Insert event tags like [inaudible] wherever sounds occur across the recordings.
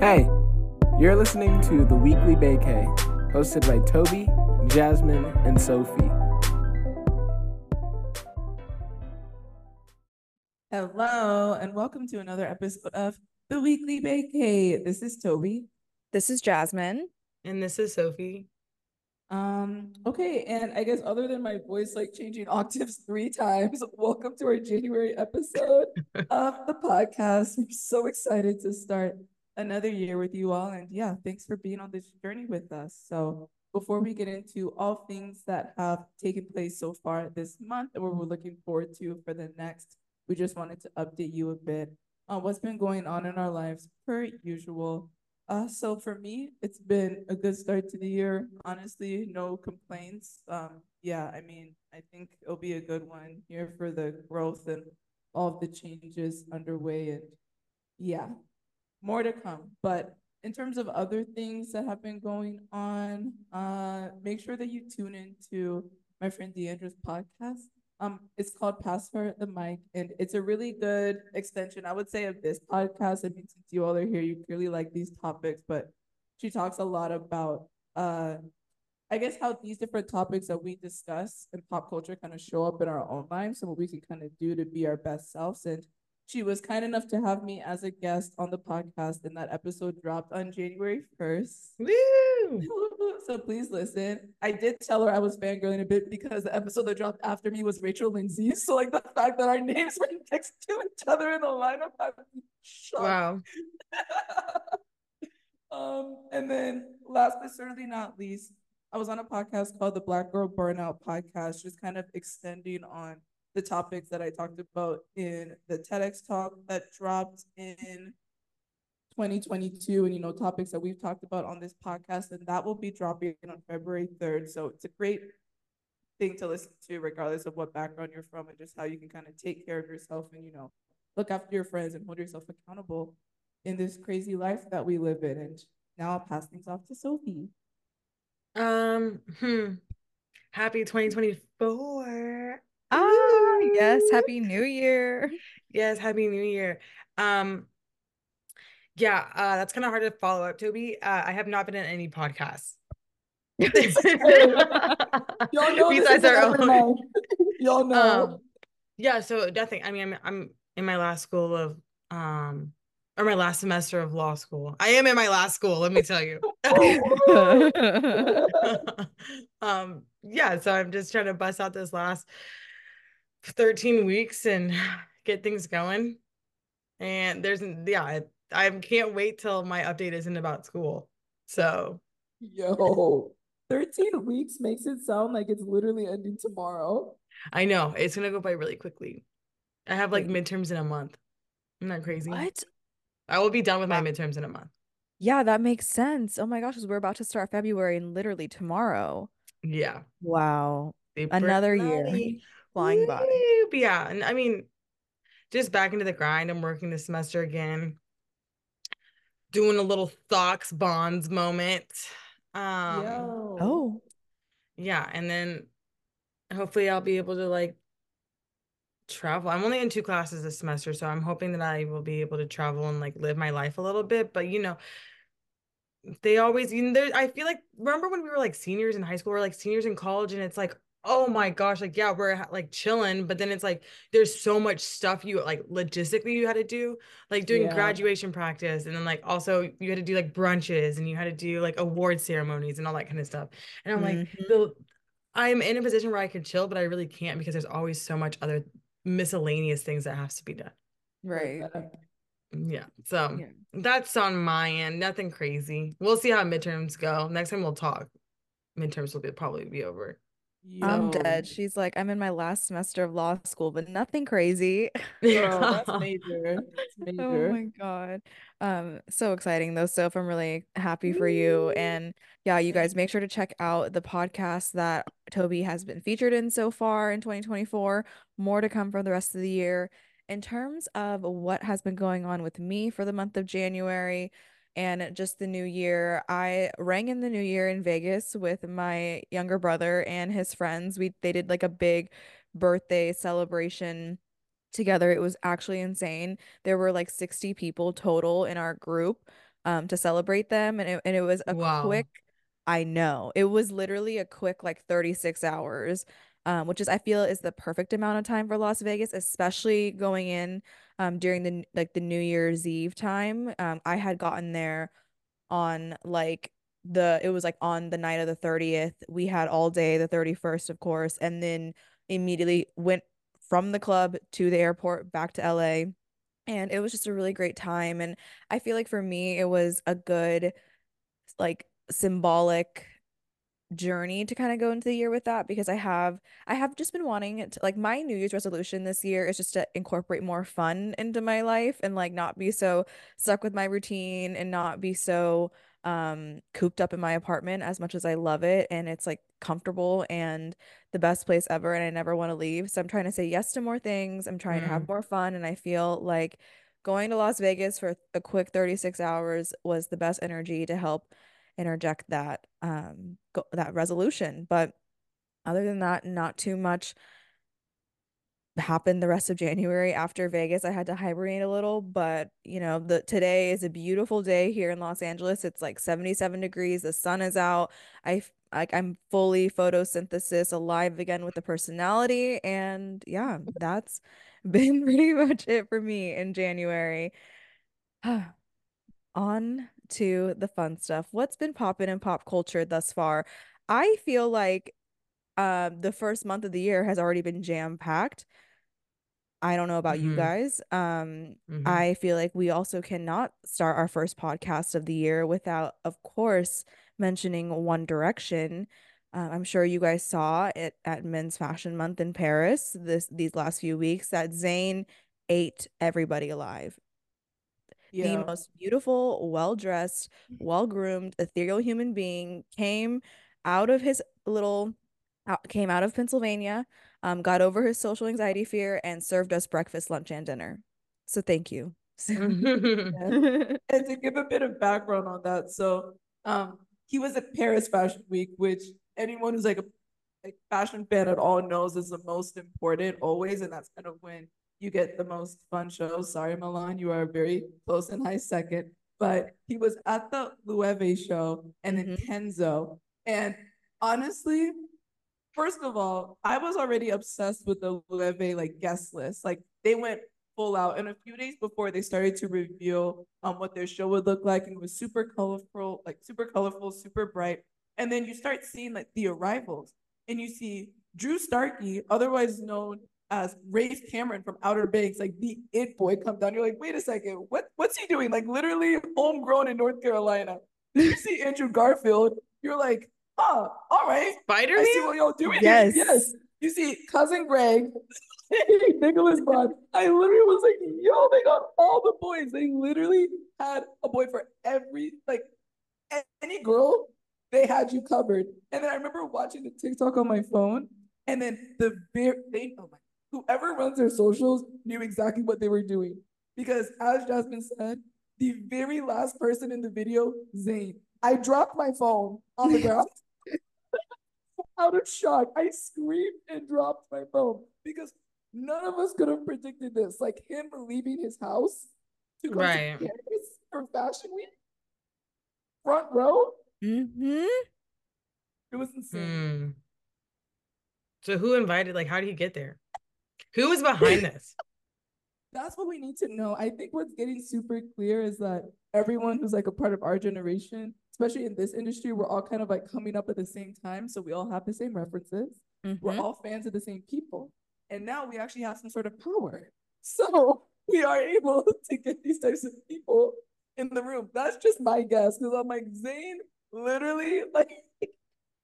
Hey, you're listening to the Weekly Baecay, hosted by Tobi, Jasmin, and Sophie. Hello, and welcome to another episode of the Weekly Baecay. This is Tobi. This is Jasmin. And this is Sophie. Um, okay, and I guess other than my voice like changing octaves three times, [laughs] welcome to our January episode [laughs] of the podcast. We're so excited to start another year with you all. And yeah, thanks for being on this journey with us. So before we get into all things that have taken place so far this month and what we're looking forward to for the next, we just wanted to update you a bit on what's been going on in our lives per usual. Uh, so for me, it's been a good start to the year. Honestly, no complaints. Um, yeah, I mean, I think it'll be a good one here for the growth and all of the changes underway. And yeah, more to come. But in terms of other things that have been going on, uh, make sure that you tune into my friend Deandra's podcast. Um, it's called Pass Her the Mic, and it's a really good extension, I would say, of this podcast. I mean, since you all are here, you clearly like these topics, but she talks a lot about uh I guess how these different topics that we discuss in pop culture kind of show up in our own lives and what we can kind of do to be our best selves. And she was kind enough to have me as a guest on the podcast, and that episode dropped on January 1st. Woo! [laughs] so please listen. I did tell her I was fangirling a bit because the episode that dropped after me was Rachel Lindsay. [laughs] So like the fact that our names were next to each other in the lineup, I'm shocked. Wow. [laughs] um, and then last but certainly not least, I was on a podcast called the Black Girl Burnout Podcast, just kind of extending on the topics that I talked about in the TEDx talk that dropped in 2022 and you know topics that we've talked about on this podcast and that will be dropping on February 3rd so it's a great thing to listen to regardless of what background you're from and just how you can kind of take care of yourself and you know look after your friends and hold yourself accountable in this crazy life that we live in and now I'll pass things off to Sophie Um, hmm. Happy 2024. Ah, yes. Happy New Year. Yes, happy new year. Um, yeah, uh, that's kind of hard to follow up, Tobi. Uh, I have not been in any podcasts. [laughs] Y'all know Besides our own. [laughs] Y'all know. Um, yeah, so nothing. I mean, I'm I'm in my last school of um or my last semester of law school. I am in my last school, let me tell you. [laughs] um yeah, so I'm just trying to bust out this last 13 weeks and [sighs] get things going. And there's yeah, I, I can't wait till my update isn't about school. So Yo, 13 weeks makes it sound like it's literally ending tomorrow. I know it's gonna go by really quickly. I have like midterms in a month. Isn't that crazy? What? I will be done with my Wow. midterms in a month. Yeah, that makes sense. Oh my gosh, we're about to start February and literally tomorrow. Yeah. Wow. Super Another year. Flying by. Yeah, and I mean, just back into the grind. I'm working this semester again, doing a little Thox bonds moment. Um, Yo. Oh, yeah, and then hopefully I'll be able to like travel. I'm only in two classes this semester, so I'm hoping that I will be able to travel and like live my life a little bit. But you know, they always, you know, there, I feel like remember when we were like seniors in high school, or like seniors in college, and it's like, oh my gosh, like yeah, we're like chilling, but then it's like there's so much stuff you like logistically you had to do, like doing Yeah. graduation practice, and then like also you had to do like brunches and you had to do like award ceremonies and all that kind of stuff. And I'm like, Mhm. the I'm in a position where I can chill, but I really can't because there's always so much other miscellaneous things that has to be done. right. Yeah. So Yeah. that's on my end. Nothing crazy. We'll see how midterms go. Next time we'll talk. Midterms will be probably be over. I'm dead. She's like, I'm in my last semester of law school, but nothing crazy. [laughs] [laughs] Girl, that's [laughs] major. That's Oh my God. Um, so exciting though, Soph. I'm really happy for you. And yeah, you guys make sure to check out the podcast that Tobi has been featured in so far in 2024. More to come for the rest of the year. In terms of what has been going on with me for the month of January and just the new year, I rang in the new year in Vegas with my younger brother and his friends. We they did like a big birthday celebration together. It was actually insane. There were like 60 people total in our group. um to celebrate them and it, and it was a Wow. quick I know. It was literally a quick like 36 hours. Um, which is I feel is the perfect amount of time for Las Vegas, especially going in um during the like the New Year's Eve time. Um, I had gotten there on like the it was like on the night of the 30th. We had all day the 31st, of course, and then immediately went from the club to the airport back to LA. And it was just a really great time. And I feel like for me, it was a good, like, symbolic journey to kind of go into the year with that because I have I have just been wanting it to like my New Year's resolution this year is just to incorporate more fun into my life and like not be so stuck with my routine and not be so um cooped up in my apartment as much as I love it and it's like comfortable and the best place ever and I never want to leave. So I'm trying to say yes to more things. I'm trying to have Mm. more fun and I feel like going to Las Vegas for a quick 36 hours was the best energy to help interject that um go- that resolution. But other than that not too much happened the rest of January after Vegas. I had to hibernate a little but you know the today is a beautiful day here in Los Angeles. It's like 77 degrees. The sun is out. I like I'm fully photosynthesis alive again with the personality. And yeah that's [laughs] been pretty much it for me in January [sighs] [sighs] on to the fun stuff. What's been popping in pop culture thus far? I feel like um the first month of the year has already been jam packed. I don't know about you Mhm. guys. Um Mhm. I feel like we also cannot start our first podcast of the year without, of course, mentioning One Direction. Uh, I'm sure you guys saw it at Men's Fashion Month in Paris this these last few weeks that Zayn ate everybody alive the most beautiful, well-dressed, well-groomed, ethereal human being came out of his little out, came out of Pennsylvania, um, got over his social anxiety fear and served us breakfast, lunch, and dinner. So thank you. [laughs] [laughs] And to give a bit of background on that, so um he was at Paris Fashion Week, which anyone who's like a like fashion fan at all knows is the most important always, and that's kind of when you get the most fun shows. Sorry, Milan, you are very close and high second. But he was at the Loewe show and then Mhm. Kenzo. And honestly, first of all, I was already obsessed with the Loewe like guest list. Like they went full out. And a few days before they started to reveal um what their show would look like, and it was super colorful, like super colorful, super bright. And then you start seeing like the arrivals, and you see Drew Starkey, otherwise known Uh, as Rafe Cameron from Outer Banks, like the it boy, come down. You're like, wait a second, what what's he doing? Like literally homegrown in North Carolina. You [laughs] see Andrew Garfield, you're like, oh, all right. Spider I see what y'all doing Yes. here. Yes. You see, cousin Greg, [laughs] Nicholas Braun. I literally was like, yo, they got all the boys. They literally had a boy for every like any girl, they had you covered. And then I remember watching the TikTok on my phone, and then the very they oh my whoever runs their socials knew exactly what they were doing. Because as Jasmin said, the very last person in the video, Zayn. I dropped my phone on the ground [laughs] out of shock. I screamed and dropped my phone because none of us could have predicted this. Like him leaving his house to go Right. to Paris for Fashion Week, front row. hmm It was insane. Hmm. So who invited? Like, how did he get there? Who was behind this? [laughs] That's what we need to know. I think what's getting super clear is that everyone who's like a part of our generation, especially in this industry, we're all kind of like coming up at the same time. So we all have the same references. We're Mhm. all fans of the same people. And now we actually have some sort of power. [laughs] So we are able [laughs] to get these types of people in the room. That's just my guess. Because I'm like, Zayn literally, like,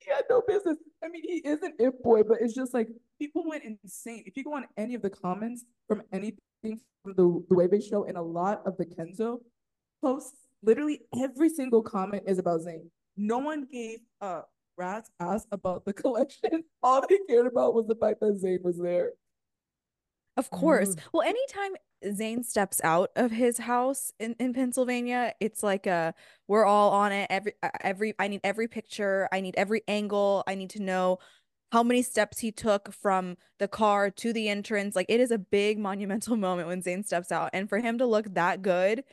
he had no business. I mean, he is an it boy, but it's just like people went insane. If you go on any of the comments from anything from the, the Loewe show and a lot of the Kenzo posts, literally every single comment is about Zayn. No one gave a rat's ass about the [laughs] collection. All they cared about was the fact that Zayn was there. Of course. Mm. Well, anytime Zayn steps out of his house in, in Pennsylvania, it's like a we're all on it. Every every I need every picture, I need every angle, I need to know how many steps he took from the car to the entrance. Like it is a big monumental [laughs] moment when Zayn steps out. And for him to look that good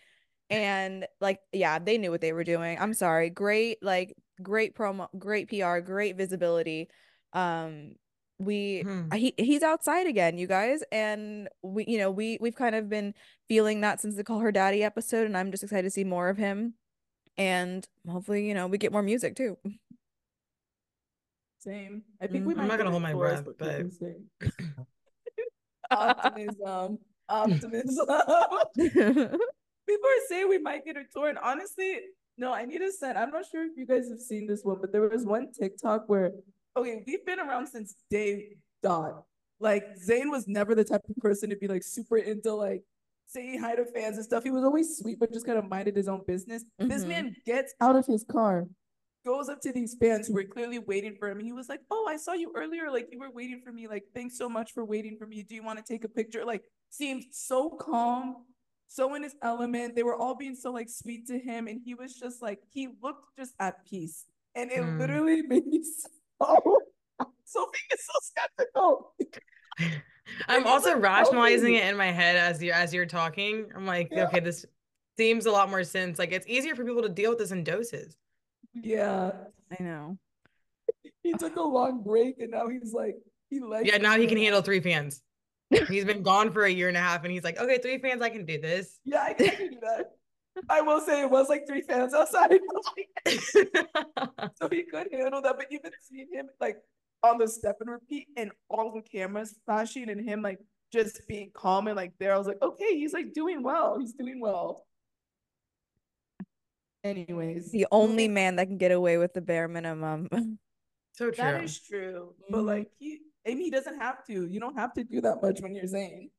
and like yeah they knew what they were doing i'm sorry great like great promo great pr great visibility um we Hmm. he he's outside again you guys and we you know we we've kind of been feeling that since the call her daddy episode and i'm just excited to see more of him and hopefully you know we get more music too Same. I think Mm, we I'm not gonna hold my breath, but- [laughs] optimism, [laughs] optimism. [laughs] People are saying we might get a tour, and honestly, no, I need to send. I'm not sure if you guys have seen this one, but there was one TikTok where, okay, we've been around since day dot. Like Zayn was never the type of person to be like super into like saying hi to fans and stuff. He was always sweet, but just kind of minded his own business. This Mhm. man gets out of his car, goes up to these fans who were clearly waiting for him, and he was like, "Oh, I saw you earlier. Like you were waiting for me. Like thanks so much for waiting for me. Do you want to take a picture?" Like seemed so calm, so in his element. They were all being so like sweet to him, and he was just like he looked just at peace, and it Mm. literally [laughs] made me so. [laughs] Sophie is so skeptical. [laughs] I'm also rationalizing it in my head as you as you're talking. I'm like, Yeah. okay, this seems a lot more sense. Like it's easier for people to deal with this in doses. Yeah, i know he took a long break, and now he's like he likes. Yeah, now he can handle three fans. [laughs] He's been gone for a year and a half, and he's like, okay, three fans, I can do this. Yeah, I can do that. I will say it was like three fans outside. [laughs] [laughs] so he could handle that. But even seeing him like on the step and repeat and all the cameras flashing and him like just being calm and like there, I was like, okay, he's like doing well. He's doing well. Anyways, the only man that can get away with the bare minimum [laughs] so true. that is true. But Mhm. like he, I mean, he doesn't have to. You don't have to do that much when you're Zayn.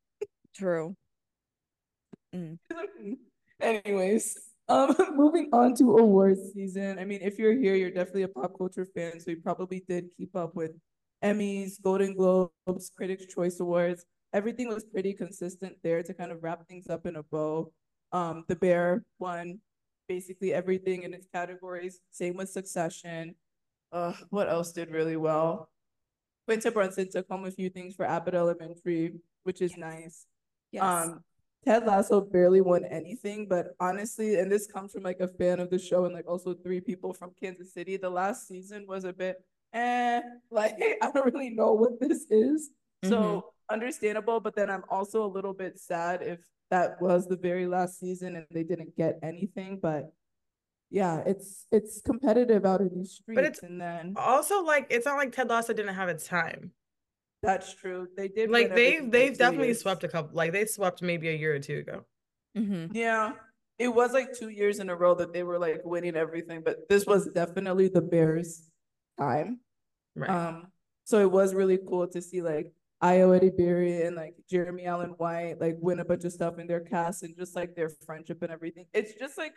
true Anyways, um, [laughs] moving on to awards season. I mean, if you're here, you're definitely a pop culture fan, so you probably did keep up with Emmys, Golden Globes, Critics' Choice Awards. Everything was pretty consistent there to kind of wrap things up in a bow. Um, The Bear won basically everything in its categories. Same with Succession. Uh, what else did really well? Quinta Brunson took home a few things for Abbott Elementary, which is nice. yes Um, Ted Lasso barely won anything, but honestly, and this comes from like a fan of the show and like also three people from Kansas City. The last season was a bit, eh, [laughs] like I don't really know what this is. So understandable, but then I'm also a little bit sad if that was the very last season and they didn't get anything. But yeah, it's it's competitive out in these streets, it's- and then also like it's not like Ted Lasso didn't have its time. That's true. They did Like they've they've definitely years. swept a couple. Like they swept maybe a year or two ago. hmm Yeah, it was like two years in a row that they were like winning everything, but this was definitely the Bears' time. Right. Um, so it was really cool to see like Ayo Edebiri and like Jeremy Allen White like win a bunch of stuff in their cast and just like their friendship and everything. It's just like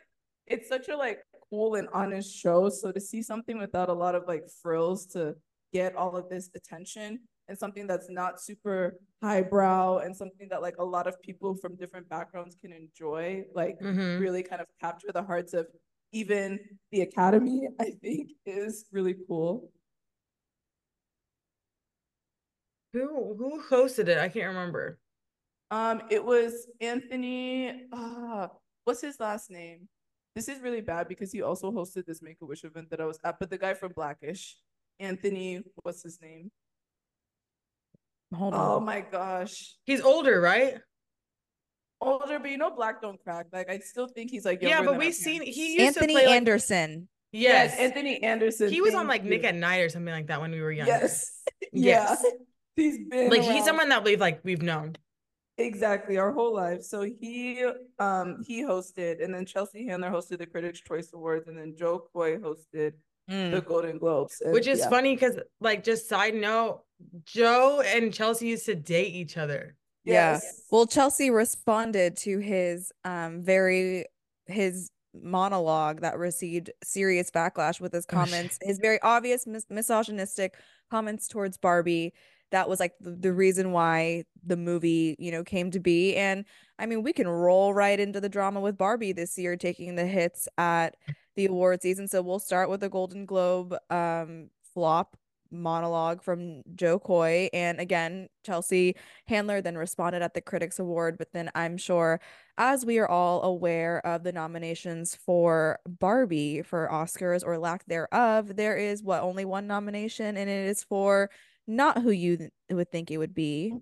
it's such a like cool and honest show. So to see something without a lot of like frills to get all of this attention and something that's not super highbrow and something that like a lot of people from different backgrounds can enjoy, like Mhm. really kind of capture the hearts of even the academy, I think is really cool. Who who hosted it? I can't remember. Um, it was Anthony. Uh, what's his last name? This is really bad because he also hosted this Make a Wish event that I was at. But the guy from Blackish, Anthony, what's his name? Hold Oh on my gosh, He's older, right? older, but you know, Black don't crack. Like I still think he's like Yeah, but we've seen he used anthony to play like, anderson yes, Yes, Anthony Anderson. he was on thank like Nick at Night or something like that when we were young. Yes, [laughs] Yes. yeah, [laughs] he's been Like he's someone that we've like we've known. Exactly, our whole life. So he um he hosted, and then Chelsea Handler hosted the Critics' Choice Awards, and then Jo Koy hosted Mm. the Golden Globes. and Which is yeah. funny because like just side note, Jo and Chelsea used to date each other. Yeah. Yes. Well, Chelsea responded to his um very his monologue that received serious backlash with his Oh, comments, his very obvious mis- misogynistic comments towards Barbie. That was like the, the reason why the movie, you know, came to be. And I mean, we can roll right into the drama with Barbie this year, taking the hits at the award season. So we'll start with the Golden Globe um flop monologue from Jo Koy. And again, Chelsea Handler then responded at the Critics Award. But then I'm sure, as we are all aware of the nominations for Barbie for Oscars or lack thereof, there is what only one nomination, and it is for not who you th- would think it would be.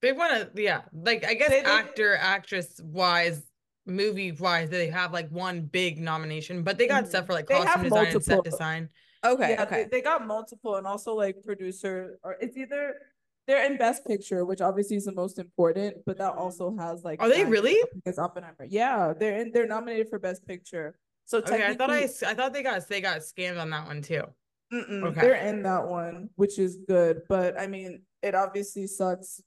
They want to, yeah, like I guess They- they- actor, actress wise, movie wise, they have like one big nomination, but they got Mhm. stuff for like They costume design and set design. Okay, yeah, okay. They, they got multiple and also like producer or it's either they're in best picture, which obviously is the most important, but that also has like Are they really? Because Oppenheimer. Yeah, they're in they're nominated for best picture. So Okay, I thought I, I thought they got they got scammed on that one too. Okay. They're in that one, which is good. But I mean, it obviously sucks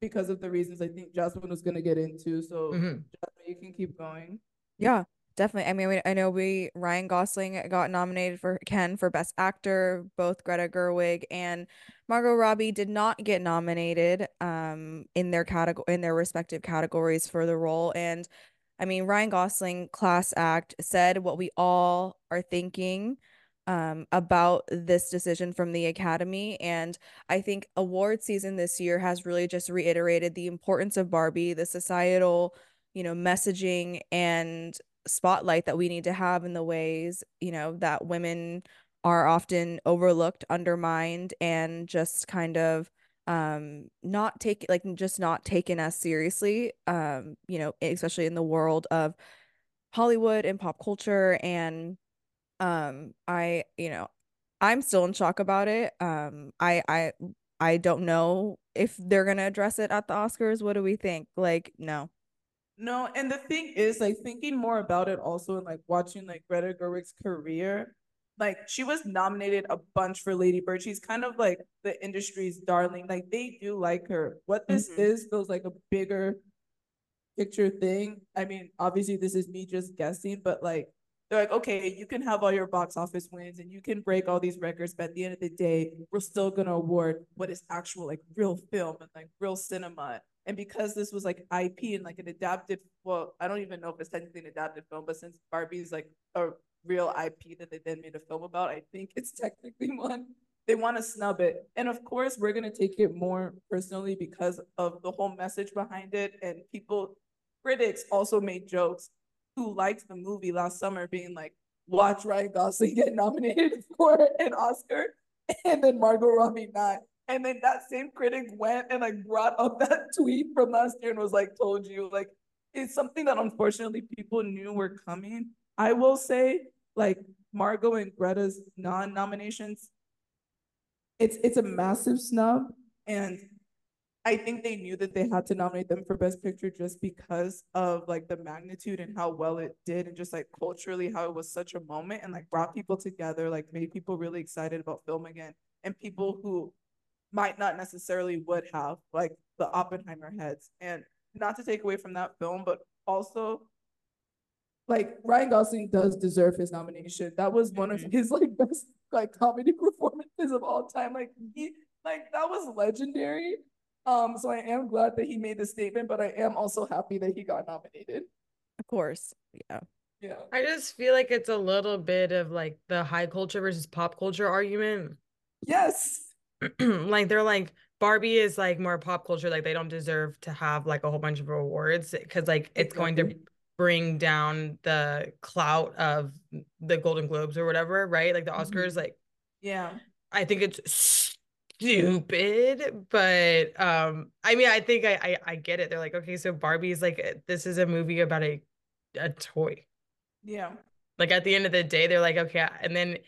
because of the reasons I think Jasmin was gonna get into. So Mhm. Jasmin, you can keep going. Yeah, definitely. I mean, I know we Ryan Gosling got nominated for Ken for Best Actor. Both Greta Gerwig and Margot Robbie did not get nominated um in their category in their respective categories for the role. And I mean, Ryan Gosling class act said what we all are thinking um about this decision from the Academy. And I think award season this year has really just reiterated the importance of Barbie, the societal you know, messaging and spotlight that we need to have in the ways, you know, that women are often overlooked, undermined, and just kind of um not take like just not taken as seriously um you know especially in the world of Hollywood and pop culture and um I you know I'm still in shock about it um I I I don't know if they're gonna address it at the Oscars what do we think like no No, and the thing is, like thinking more about it also and like watching like Greta Gerwig's career, like she was nominated a bunch for Lady Bird. She's kind of like the industry's darling. Like they do like her. What this Mhm. is feels like a bigger picture thing. I mean, obviously this is me just guessing, but like they're like, okay, you can have all your box office wins and you can break all these records, but at the end of the day, we're still gonna award what is actual like real film and like real cinema. And because this was like IP and like an adapted, well, I don't even know if it's technically an adapted film, but since Barbie's like a real IP that they then made a film about, I think it's [laughs] technically one. They want to snub it. And of course, we're going to take it more personally because of the whole message behind it. And people, critics also made jokes who liked the movie last summer, being like, watch Ryan Gosling get nominated [laughs] for an Oscar and then Margot Robbie not. And then that same critic went and like brought up that [laughs] tweet from last year and was like, told you, like, it's something that unfortunately people knew were coming. I will say, like, Margot and Greta's non-nominations, it's it's a massive snub. And I think they knew that they had to nominate them for Best Picture just because of like the magnitude and how well it did and just like culturally how it was such a moment and like brought people together, like made people really excited about film again. And people who might not necessarily would have, like the Oppenheimer heads. And not to take away from that film, but also like Ryan Gosling does deserve his nomination. That was one of Mhm. his like best like comedy [laughs] performances of all time. Like he like that was legendary. Um, so I am glad that he made the statement, but I am also happy that he got nominated. Of course. Yeah. Yeah. I just feel like it's a little bit of like the high culture versus pop culture argument. Yes. [clears throat] like they're like Barbie is like more pop culture, like they don't deserve to have like a whole bunch of awards because like it's going to bring down the clout of the Golden Globes or whatever, right? Like the Mhm. Oscars, like Yeah. I think it's stupid, but um, I mean, I think I, I I get it. They're like, okay, so Barbie's like uh, this is a movie about a a toy. Yeah. Like at the end of the day, they're like, okay, and then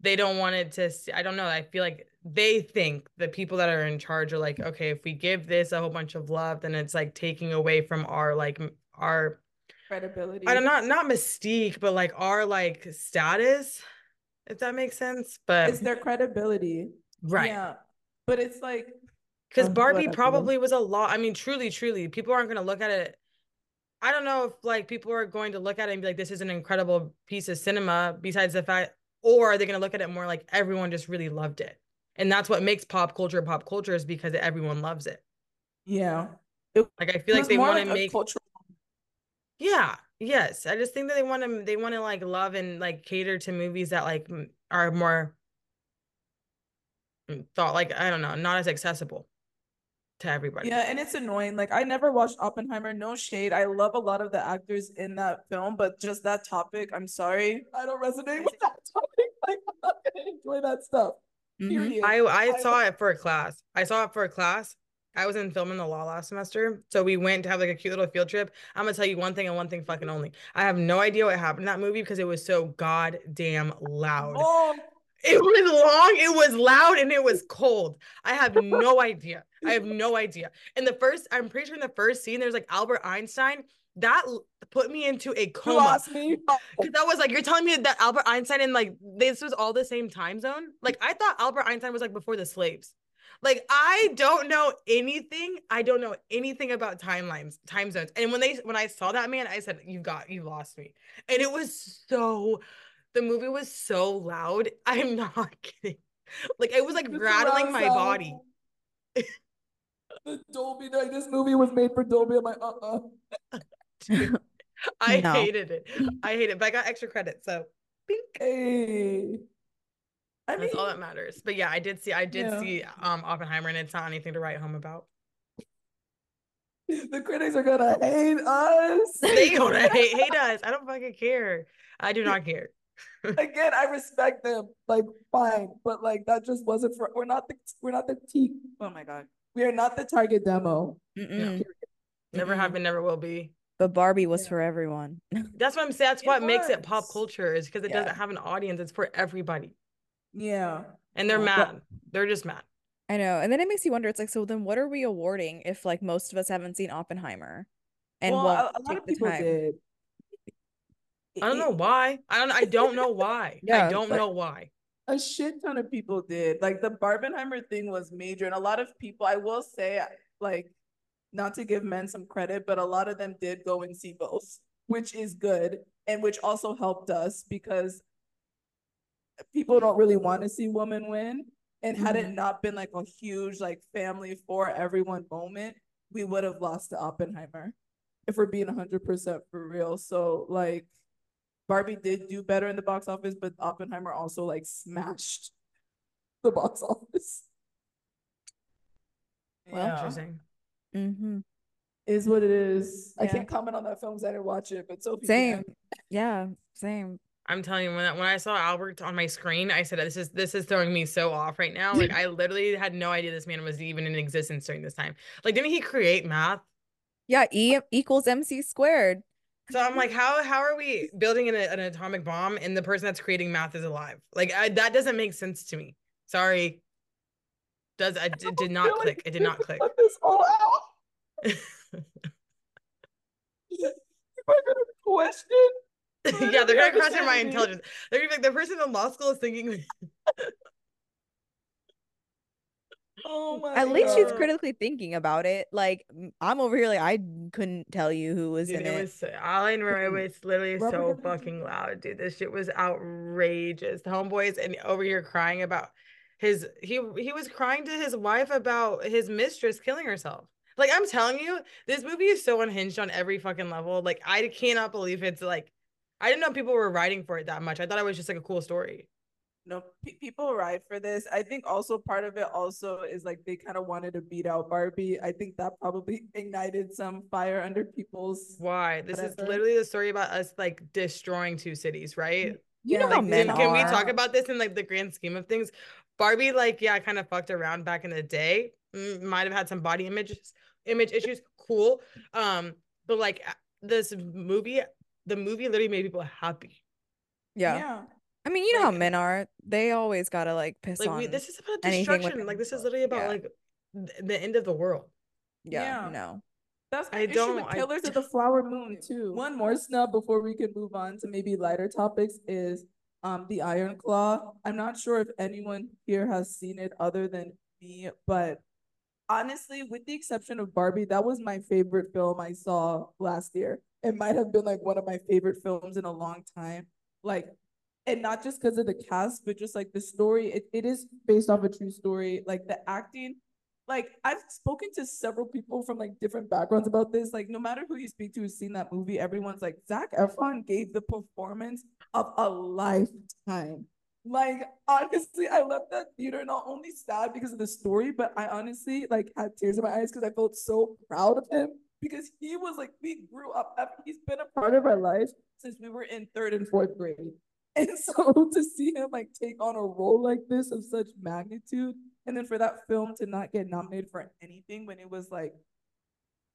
they don't want it to. i don't know. I feel like they think the people that are in charge are like, okay, if we give this a whole bunch of love, then it's like taking away from our like our Credibility. I don't not not mystique, but like our like status, if that makes sense. But It's their credibility. right. Yeah. But it's like Because Barbie probably was a lot. I mean, truly, truly, people aren't going to look at it. I don't know if like people are going to look at it and be like, this is an incredible piece of cinema, besides the fact, or are they going to look at it more like everyone just really loved it? And that's what makes pop culture pop culture is because everyone loves it. yeah. It Like, I feel like they want to make, cultural yeah, yes. I just think that they want to, they want to like love and like cater to movies that like are more thought like I don't know, not as accessible to everybody. Yeah, and it's annoying. Like I never watched Oppenheimer. No shade. I love a lot of the actors in that film, but just that topic, I'm sorry, I don't resonate with that [laughs] topic. Like I'm not gonna enjoy that stuff. Mhm. Period. I I I- saw it for a class. I saw it for a class. I was in film in the law last semester, so we went to have like a cute little field trip. I'm gonna tell you one thing and one thing fucking only. I have no idea what happened in that movie because it was so goddamn loud. Oh, It was long, it was loud, and it was cold. I have no idea. I have no idea. In the first, I'm pretty sure in the first scene, there's like Albert Einstein. That put me into a coma. lost me. [laughs] Because that was like, you're telling me that Albert Einstein and like this was all the same time zone? Like, I thought Albert Einstein was like before the slaves. Like, I don't know anything. I don't know anything about timelines, time zones. And when they when I saw that man, I said, You got you lost me. And it was so the movie was so loud. [laughs] I'm not kidding. Like it was like The rattling my sound. body. The Dolby, like this movie was made for Dolby. I'm like, uh, uh [laughs] I No. hated it. I hate it, but I got extra credit. So bink. Hey. I mean, That's all that matters. But yeah, I did see I did Yeah. see um Oppenheimer and it's not anything to write home about. the critics are gonna hate us. They gonna [laughs] hate, hate us. I don't fucking care. I do not care. [laughs] Again, I respect them, like fine, but like that just wasn't for. We're not the. We're not the T. Oh my god, we are not the target demo. Mm-mm. Never Mm-mm. have been, never will be. But Barbie was Yeah. for everyone. [laughs] That's what I'm saying. That's It what makes it pop culture is because it Yeah. doesn't have an audience. It's for everybody. Yeah, And they're Yeah. mad. They're just mad. I know. And then it makes you wonder, it's like, so then what are we awarding if like most of us haven't seen Oppenheimer and well, won't a, a lot of people time? did. I don't know why. I don't I don't know why. [laughs] Yeah, I don't know why. a shit ton of people did. Like the Barbenheimer thing was major, and a lot of people, I will say, like, not to give men some credit, but a lot of them did go and see both, which is good, and which also helped us because people don't really want to see women win. And had it mm-hmm. not been like a huge like family for everyone moment, we would have lost to Oppenheimer. If we're being hundred percent for real, so like. Barbie did do better in the box office, but Oppenheimer also like smashed the box office. Well, Yeah, Interesting. Mm-hmm. is what it is. I Yeah. can't comment on that film because I didn't watch it, but so Same. can. Yeah, same. I'm telling you, when I, when I saw Albert on my screen, I said, "This is this is throwing me so off right now." Like I [laughs] literally had no idea this man was even in existence during this time. Like, didn't he create math? Yeah, E equals MC squared. So I'm like, how how are we building an, an atomic bomb and the person that's creating math is alive? Like I, that doesn't make sense to me. Sorry. Does I did, did not click. It did not click. Cut this all out. [laughs] People are gonna question. yeah, they're gonna question my intelligence. They're gonna be like the person in law school is thinking [laughs] Oh mm, my At least she's critically thinking about it. Like i'm over here, like I couldn't tell you who was Dude, in it it. was all I remember it was literally so fucking loud, dude. This shit was outrageous. The homeboys and over here crying about his he he was crying to his wife about his mistress killing herself. Like I'm telling you, this movie is so unhinged on every fucking level. Like I cannot believe it's like I didn't know people were writing for it that much. I thought it was just like a cool story. No, pe- people ride for this. I think also part of it also is like they kind of wanted to beat out Barbie. I think that probably [laughs] ignited some fire under people's. Why? This is literally the story about us like destroying two cities, right? You know Yeah, how men can, can we talk about this in like the grand scheme of things? Barbie, like, yeah, kind of fucked around back in the day. Mm, Might have had some body images, image issues. Cool. Um, but like this movie, the movie literally made people happy. Yeah. Yeah. I mean, you know how men are. They always gotta like piss Like on. we, this is about anything with destruction. Like this is literally about Yeah. like th- the end of the world. yeah, Yeah. you know. That's my I issue don't- with I- Killers of the Flower Moon too. One more snub before we can move on to maybe lighter topics is um the Iron Claw. I'm not sure if anyone here has seen it other than me, but honestly, with the exception of Barbie, that was my favorite film I saw last year. It might have been like one of my favorite films in a long time. Like and not just because of the cast, but just like the story. It, it is based off a true story. Like the acting, like I've spoken to several people from like different backgrounds about this. Like no matter who you speak to who's seen that movie, everyone's like Zac Efron gave the performance of a lifetime. Like honestly, I left that theater not only sad because of the story, but I honestly like had tears in my eyes because I felt so proud of him because he was like we grew up. He's been a part of our life since we were in third and fourth grade, and [laughs] so to see him like take on a role like this of such magnitude, and then for that film to not get nominated for anything when it was like,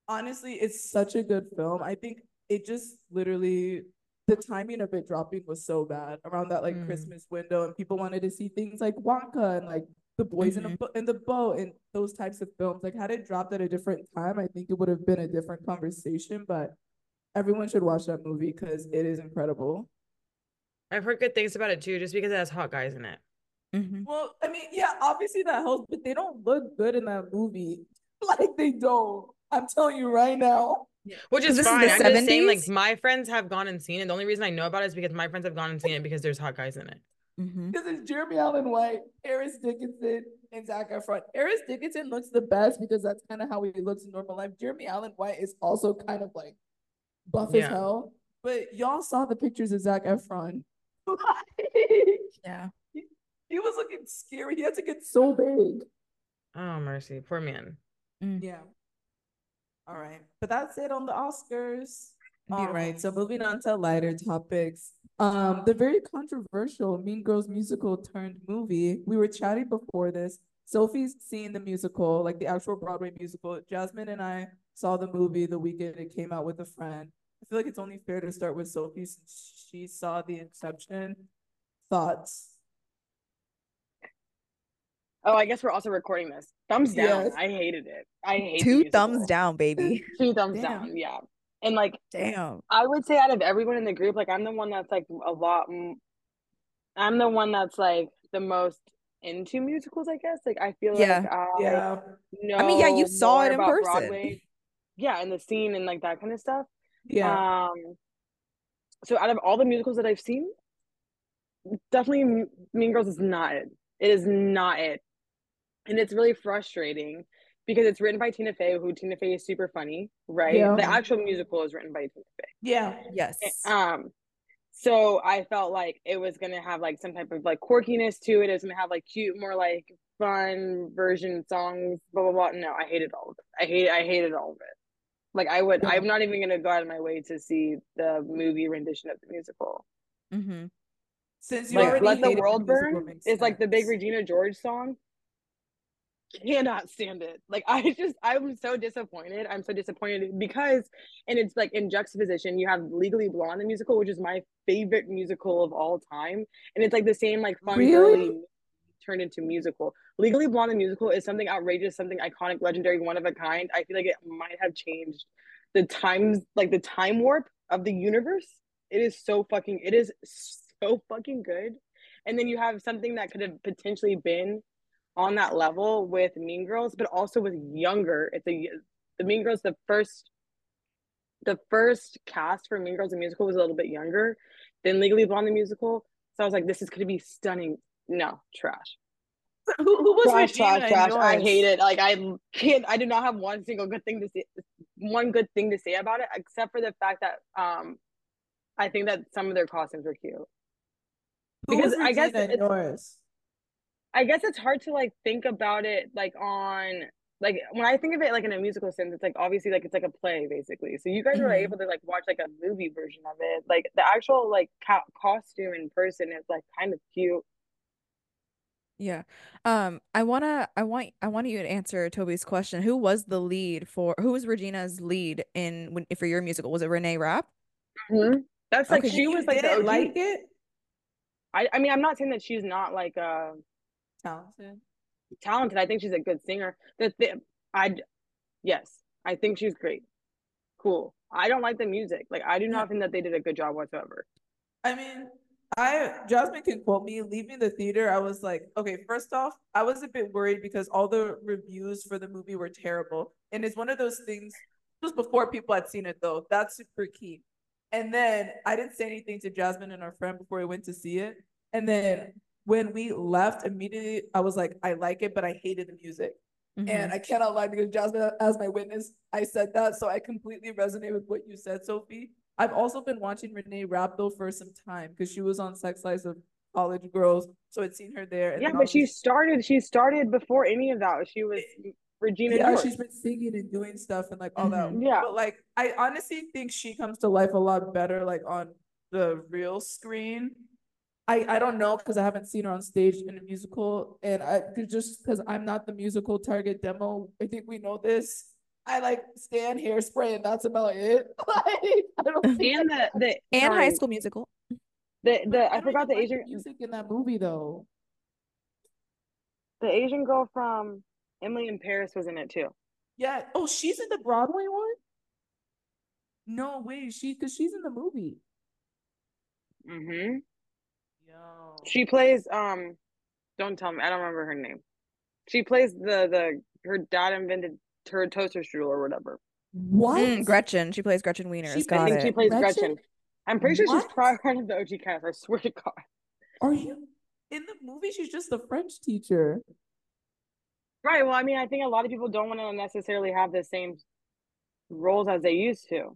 honestly, it's such a good film. I think it just literally the timing of it dropping was so bad around that like Mm. Christmas window, and people wanted to see things like Wonka and like the boys in, Mhm. the bo- in the boat and those types of films. Like had it dropped at a different time, I think it would have been a different conversation. But everyone should watch that movie because it is incredible. I've heard good things about it too, just because it has hot guys in it. Mhm. Well, I mean, yeah, obviously that helps, but they don't look good in that movie. [laughs] Like they don't. I'm telling you right now. Which is This is fine. the I'm just saying, like my friends have gone and seen it. The only reason I know about it is because my friends have gone and seen it because there's hot guys in it. Mhm. Because it's Jeremy Allen White, Harris Dickinson, and Zac Efron. Harris Dickinson looks the best because that's kind of how he looks in normal life. Jeremy Allen White is also kind of like buff as hell. But y'all saw the pictures of Zac Efron. [laughs] Yeah. he was looking scary. He had to get so big. Oh mercy, poor man. Yeah. All right. But that's it on the Oscars. All right. So moving on to lighter topics. Um, the very controversial Mean Girls musical turned movie. We were chatting before this. Sophie's seen the musical, like the actual Broadway musical. Jasmin and I saw the movie the weekend it came out with a friend. I feel like it's only fair to start with Sophie since she saw the Inception. Thoughts? Oh, I guess we're also recording this. Thumbs down. Yes. I hated it. I hate Two [laughs] thumbs down, baby. Two thumbs Damn. down. Yeah. And like Damn. I would say out of everyone in the group, like I'm the one that's like a lot. I'm the one that's like the most into musicals. I guess. Like I feel Yeah. like I Yeah. I mean, yeah, you saw it in person. Broadway. Yeah, and the scene and like that kind of stuff. Yeah. Um, so out of all the musicals that I've seen, definitely Mean Girls is not it. It is not it, and it's really frustrating because it's written by Tina Fey, who Tina Fey is super funny, right? Yeah. The actual musical is written by Tina Fey. yeah. Yes. Um, so I felt like it was gonna have like some type of like quirkiness to it. It was gonna have like cute, more like fun version songs, blah blah blah. No, I hated all of it. I hate I hated all of it. Like I would, I'm not even gonna go out of my way to see the movie rendition of the musical. Mm-hmm. Since you Like already "Let the World Burn" makes is like the big. Regina George song. Cannot stand it. Like I [laughs] just, I'm so disappointed. I'm so disappointed because, and it's like in juxtaposition, you have Legally Blonde, the musical, which is my favorite musical of all time, and it's like the same like fun Really? girly turned into musical. Legally Blonde, the musical, is something outrageous, something iconic, legendary, one of a kind. I feel like it might have changed the times, like the time warp of the universe. It is so fucking, it is so fucking good. And then you have something that could have potentially been on that level with Mean Girls, but also with younger. It's a the Mean Girls, the first the first cast for Mean Girls the musical was a little bit younger than Legally Blonde the musical. So I was like, this is gonna be stunning. No, trash. [laughs] Who, who was Trash, Regina trash, trash. I hate it. Like I can't I do not have one single good thing to say one good thing to say about it, except for the fact that um I think that some of their costumes were cute. Who because I guess it's- yours? I guess it's hard to like think about it like on like when I think of it like in a musical sense, it's like obviously like it's like a play basically. So you guys were Mhm. able to like watch like a movie version of it. Like the actual like co- costume in person is like kind of cute. Yeah. Um, I wanna I want I want you to answer Tobi's question. Who was the lead for who was Regina's lead in when for your musical? Was it Renee Rapp? That's like Okay. she was like the didn't like it? I I mean I'm not saying that she's not like uh Talented. talented. I think she's a good singer. The thing I yes, I think she's great. Cool. I don't like the music. Like I do not Yeah. think that they did a good job whatsoever. I mean, I Jasmin can quote me. Leaving the theater, I was like, okay, first off, I was a bit worried because all the reviews for the movie were terrible, and it's one of those things. It was before people had seen it though. That's super key. And then I didn't say anything to Jasmin and our friend before we went to see it. And then when we left, immediately I was like, I like it, but I hated the music. Mhm. And I cannot lie because Jasmin, as my witness, I said that. So I completely resonate with what you said, Sophie. I've also been watching Renee Rapp for some time because she was on Sex Lives of college girls. So I'd seen her there. And yeah, but she started. She started before any of that. She was Regina yeah, George. she's been singing and doing stuff and like all that. Mhm. Yeah. But like I honestly think she comes to life a lot better like on the real screen. I I don't know because I haven't seen her on stage in a musical and I just because I'm not the musical target demo. I think we know this. I like stand hairspray and that's about it. [laughs] like I don't think [laughs] [laughs] and the the And High School Musical. the but the I don't forgot the like Asian music in that movie though. the Asian girl from Emily in Paris was in it too. Yeah. Oh, she's in the Broadway one? No, way, she because she's in the movie. Mm hmm Yo. She plays um. Don't tell me. I don't remember her name. She plays the the her dad invented her toaster strudel or whatever. What? Mm, Gretchen. She plays Gretchen Wieners. She- I Got think it. she plays Gretchen? Gretchen. I'm pretty sure she's What? probably part of the OG cast. I swear to God. Are you in the movie? She's just the French teacher. Right. Well, I mean, I think a lot of people don't want to necessarily have the same roles as they used to.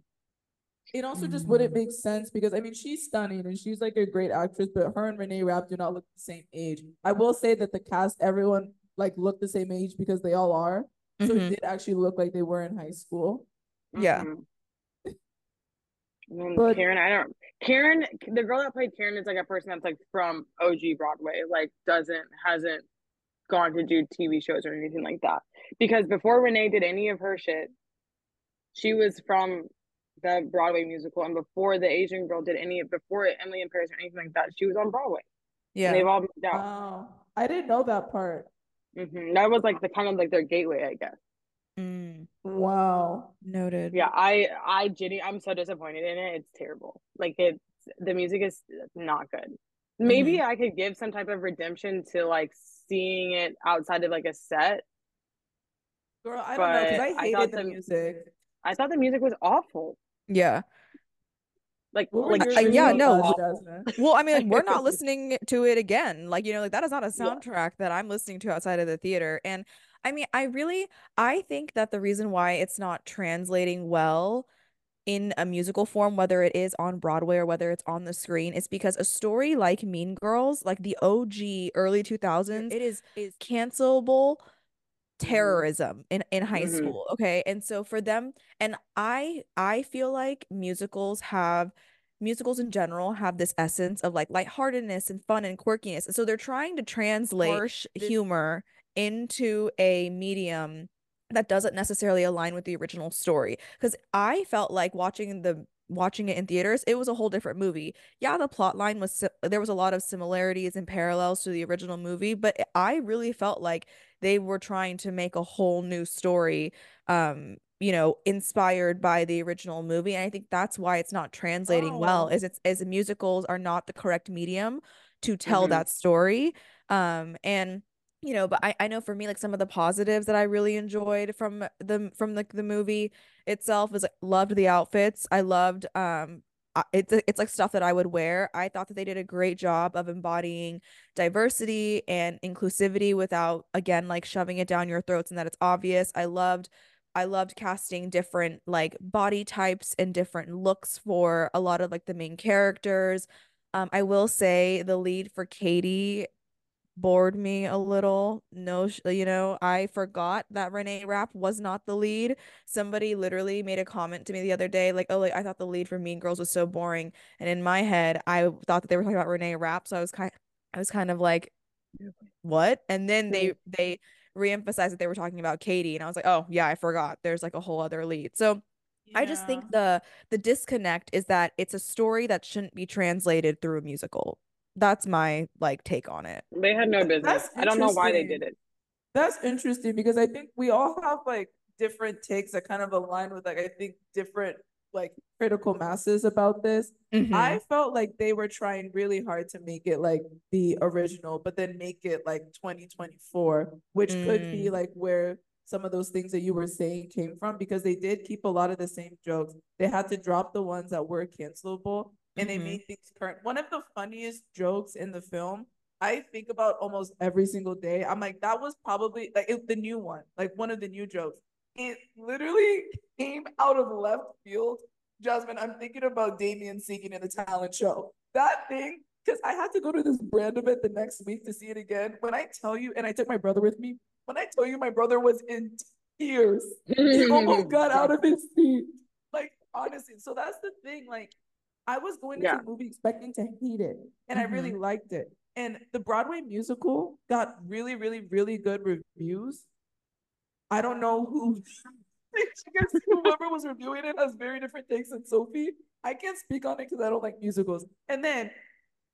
It also just wouldn't Mm. make sense because I mean she's stunning and she's like a great actress, but her and Renee Rapp do not look the same age. I will say that the cast, everyone like look the same age because they all are. So Mhm. it did actually look like they were in high school. Yeah. Mhm. And But- Karen, I don't. Karen, the girl that played Karen is like a person that's like from OG Broadway, like doesn't hasn't gone to do TV shows or anything like that. Because before Renee did any of her shit, she was from the Broadway musical, and before the Asian girl did any, before Emily in Paris or anything like that, she was on Broadway. And they've all moved out. Wow. I didn't know that part. Hmm That was like the kind of like their gateway, I guess. Mm, Wow. noted. Yeah, I, I, Jenny, I'm so disappointed in it. It's terrible. Like it's the music is not good. Maybe I could give some type of redemption to like seeing it outside of like a set. Girl, I don't know because I I hated thought the the- music. I thought the music was awful. Yeah. Like, like I- yeah, no. on awful. Jasmin? Well, I mean, we're not [laughs] listening to it again. Like, you know, like that is not a Yeah. soundtrack that I'm listening to outside of the theater. And I mean, I really I think that the reason why it's not translating well in a musical form, whether it is on Broadway or whether it's on the screen, is because a story like Mean Girls, like the OG early 2000s, it is is cancelable terrorism in in high Mhm. school okay? And so for them and i i feel like musicals have musicals in general have this essence of like lightheartedness and fun and quirkiness and so they're trying to translate harsh humor into a medium that doesn't necessarily align with the original story because i felt like watching the watching it in theaters it was a whole different movie. Yeah the plot line was there was a lot of similarities and parallels to the original movie but i really felt like they were trying to make a whole new story um you know inspired by the original movie and i think that's why it's not translating well Oh. is it's as musicals are not the correct medium to tell Mhm. that story um and you know but I, I know for me like some of the positives that i really enjoyed from the from like the movie itself is like loved the outfits i loved um it's it's like stuff that I would wear. I thought that they did a great job of embodying diversity and inclusivity without again like shoving it down your throats and that it's obvious. I loved I loved casting different like body types and different looks for a lot of like the main characters. Um I will say the lead for Cady bored me a little. No, you know, I forgot that Renee Rapp was not the lead. Somebody literally made a comment to me the other day, like, "Oh, like I thought the lead for Mean Girls was so boring," and in my head, I thought that they were talking about Renee Rapp, so I was kind, I was kind of like, "What?" And then they they reemphasized that they were talking about Cady, and I was like, "Oh, yeah, I forgot. There's like a whole other lead." So. I just think the the disconnect is that it's a story that shouldn't be translated through a musical. That's my like take on it. They had no business. I don't know why they did it. That's interesting because I think we all have like different takes that kind of align with like I think different like critical masses about this. Mhm. I felt like they were trying really hard to make it like the original, but then make it like 2024, which could be Mm. like where some of those things that you were saying came from because they did keep a lot of the same jokes. They had to drop the ones that were cancelable and they Mhm. made things current. One of the funniest jokes in the film, I think about almost every single day. I'm like, that was probably like it, the new one, like one of the new jokes. It literally [laughs] came out of left field. Jasmin, I'm thinking about Damien singing in the talent show. That thing because I had to go to this brand event the next week to see it again. When I tell you, and I took my brother with me, when I tell you my brother was in tears, he [laughs] almost got out of his seat. Like, honestly. So that's the thing. Like, I was going into Yeah. the movie expecting to hate it, and I really Mhm. liked it. And the Broadway musical got really, really, really good reviews. I don't know who. [laughs] I guess whoever was reviewing it has very different takes than Sophie. I can't speak on it because I don't like musicals. And then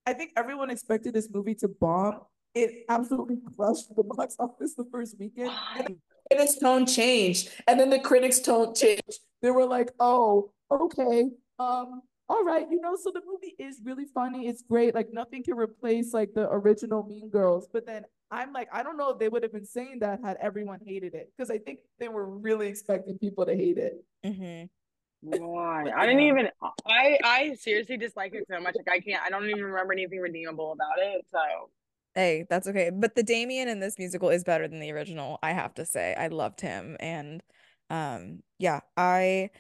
I think everyone expected this movie to bomb. It absolutely [laughs] crushed the box office the first weekend. And its tone changed. And then the critics' tone changed. They were like, oh, okay. Um, all right, you know, so the movie is really funny. It's great. Like nothing can replace like the original Mean Girls. But then I'm like, I don't know if they would have been saying that had everyone hated it. Because I think they were really expecting people to hate it. Mm-hmm. Why? I didn't even. I I seriously dislike it so much. Like I can't. I don't even remember anything redeemable about it. So Hey, that's okay. But the Damien in this musical is better than the original, I have to say. I loved him and um yeah, I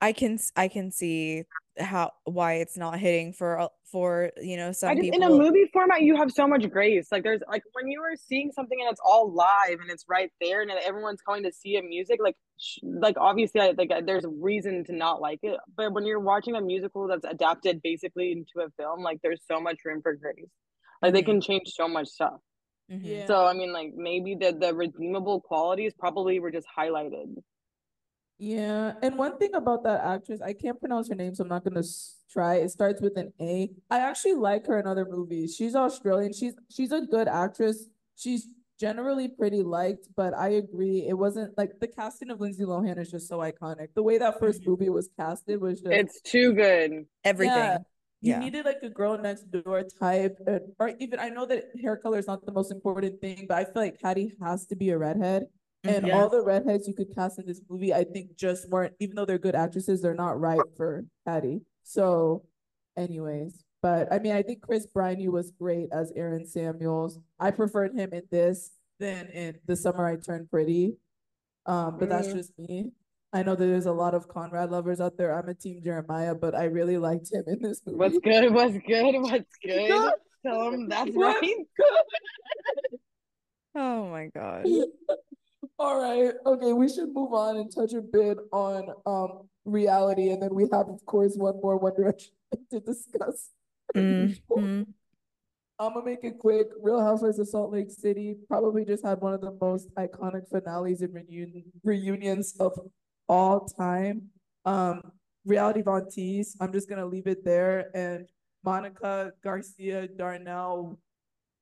I can s- I can see how why it's not hitting for uh, for, you know, I some just in a movie format, you have so much grace. Like there's like when you are seeing something and it's all live and it's right there and everyone's going to see it music. Like sh- like obviously, I, like there's a reason to not like it. But when you're watching a musical that's adapted basically into a film, like there's so much room for grace. Like they Mhm. can change so much stuff. Mhm. Yeah. So I mean, like maybe the the redeemable qualities probably were just highlighted. Yeah, and one thing about that actress, I can't pronounce her name, so I'm not gonna try. It starts with an A. I actually like her in other movies. She's Australian. She's she's a good actress. She's generally pretty liked, but I agree. It wasn't like the casting of Lindsay Lohan is just so iconic. The way that 1st Mhm. movie was casted was just It's too good. Everything. yeah. You Yeah. needed like a girl next door type, and, or even I know that hair color is not the most important thing, but I feel like Cady has to be a redhead. And Mhm. all the redheads you could cast in this movie, I think just weren't, even though they're good actresses, they're not right for Cady. So, anyways, but I mean, I think Chris Briney was great as Aaron Samuels. I preferred him in this than in The Summer I Turned Pretty. Um, but that's Mhm. just me. I know that there's a lot of Conrad lovers out there. I'm a team Jeremiah, but I really liked him in this movie. What's good? What's good? What's [laughs] good? Good. Tell them that's What's right. [laughs] Oh my God. [laughs] All right. Okay, we should move on and touch a bit on um reality, and then we have, of course, one more One Direction [laughs] to discuss. [laughs] Mhm. I'm gonna make it quick. Real Housewives of Salt Lake City probably just had one of the most iconic finales and reunion reunions of all time. Um, Reality Von Tease, I'm just gonna leave it there. And Monica Garcia Darnell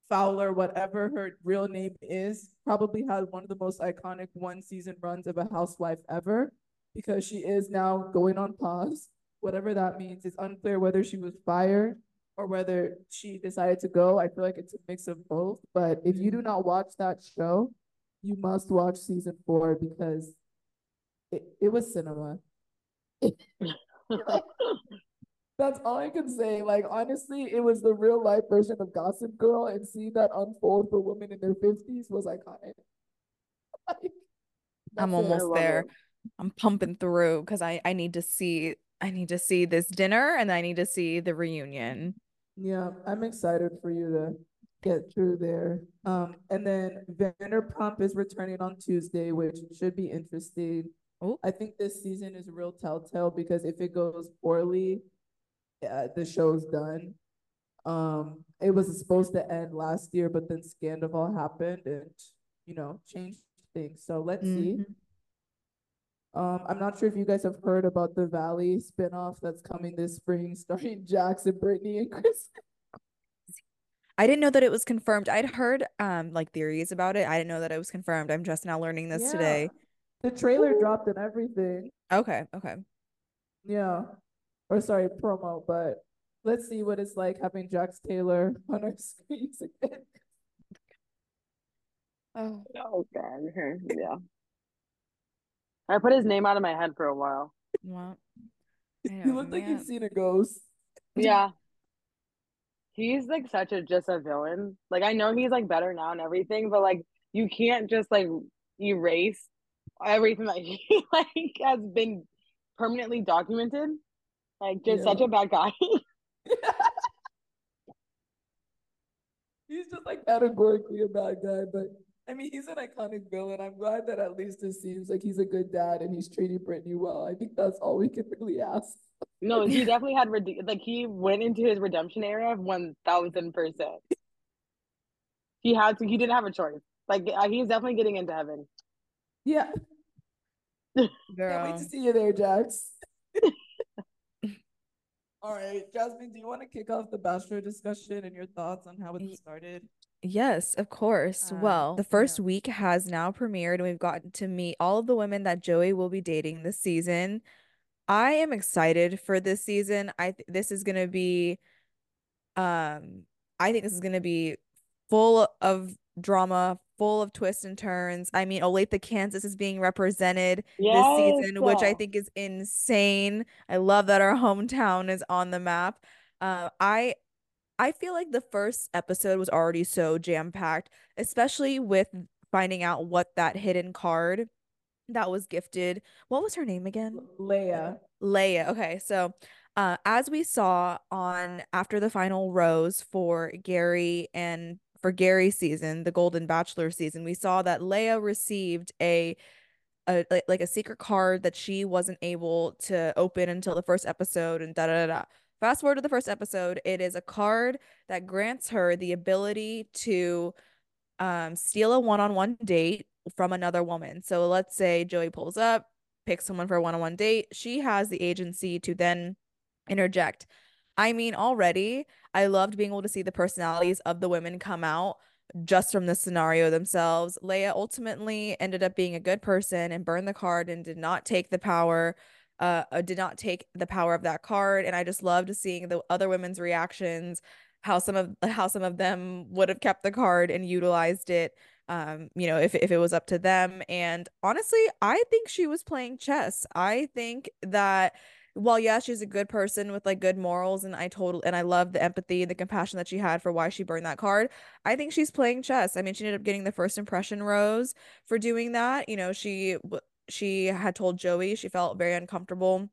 Fowler, whatever her real name is, probably had one of the most iconic one season runs of a housewife ever because she is now going on pause. Whatever that means, it's unclear whether she was fired or whether she decided to go. I feel like it's a mix of both. But if you do not watch that show, you must watch season four because it, it was cinema. [laughs] That's all I can say. Like honestly, it was the real life version of Gossip Girl, and seeing that unfold for women in their fifties was iconic. Like, [laughs] I'm almost there. it. I'm pumping through because I I need to see I need to see this dinner and I need to see the reunion. Yeah, I'm excited for you to get through there. Um, and then Vanderpump is returning on Tuesday, which should be interesting. Ooh. I think this season is a real telltale because if it goes poorly, uh, the show's done. Um, it was supposed to end last year, but then Scandoval happened and, you know, changed things. So let's see. Mhm. Um, I'm not sure if you guys have heard about the Valley spinoff that's coming this spring, [laughs] starring Jackson, Brittany, and Chris. I didn't know that it was confirmed. I'd heard um like theories about it. I didn't know that it was confirmed. I'm just now learning this today. The trailer dropped and everything. Okay, okay. Yeah. Or sorry, promo, but let's see what it's like having Jax Taylor [laughs] on our screens again. Oh. Oh god. Yeah. I put his name out of my head for a while. Well, I [laughs] You look like man. you've seen a ghost. Yeah. [laughs] He's like such a just a villain. Like I know he's like better now and everything, but like you can't just like erase everything that he like has been permanently documented. Like just such a bad guy. [laughs] [laughs] He's just like categorically a bad guy, but I mean, he's an iconic villain. I'm glad that at least it seems like he's a good dad and he's treating Brittany well. I think that's all we can really ask. No, he [laughs] definitely had rede- like he went into his redemption era one thousand percent. He had to. He didn't have a choice. Like uh, he's definitely getting into heaven. Yeah. Can't wait to see you there, Jax. All right, Jasmin, do you want to kick off the Bachelor discussion and your thoughts on how it started? Yes, of course. Um, Well, the yeah. first week has now premiered, and we've gotten to meet all of the women that Joey will be dating this season. I am excited for this season. I th this is gonna be, um, I think this is gonna be full of drama, full of twists and turns. I mean, Olathe, Kansas is being represented this season, which I think is insane. I love that our hometown is on the map. Uh, I I feel like the first episode was already so jam-packed, especially with finding out what that hidden card that was gifted. What was her name again? Leah. Leah. Okay, so uh, as we saw on after the final rose for Gary and for Gary's season, the Golden Bachelor season, we saw that Leah received a a like, a secret card that she wasn't able to open until the first episode and da da. da. Fast forward to the first episode, it is a card that grants her the ability to um steal a one-on-one date from another woman. So let's say Joey pulls up, picks someone for a one-on-one date, she has the agency to then interject. I mean, already I loved being able to see the personalities of the women come out just from the scenario themselves. Leah ultimately ended up being a good person and burned the card and did not take the power uh, uh, did not take the power of that card. And I just loved seeing the other women's reactions how some of how some of them would have kept the card and utilized it um you know if if it was up to them. And honestly I think she was playing chess. I think that while yeah she's a good person with like good morals and I total and I love the empathy and the compassion that she had for why she burned that card. I think she's playing chess. I mean she ended up getting the first impression rose for doing that. You know she she had told Joey she felt very uncomfortable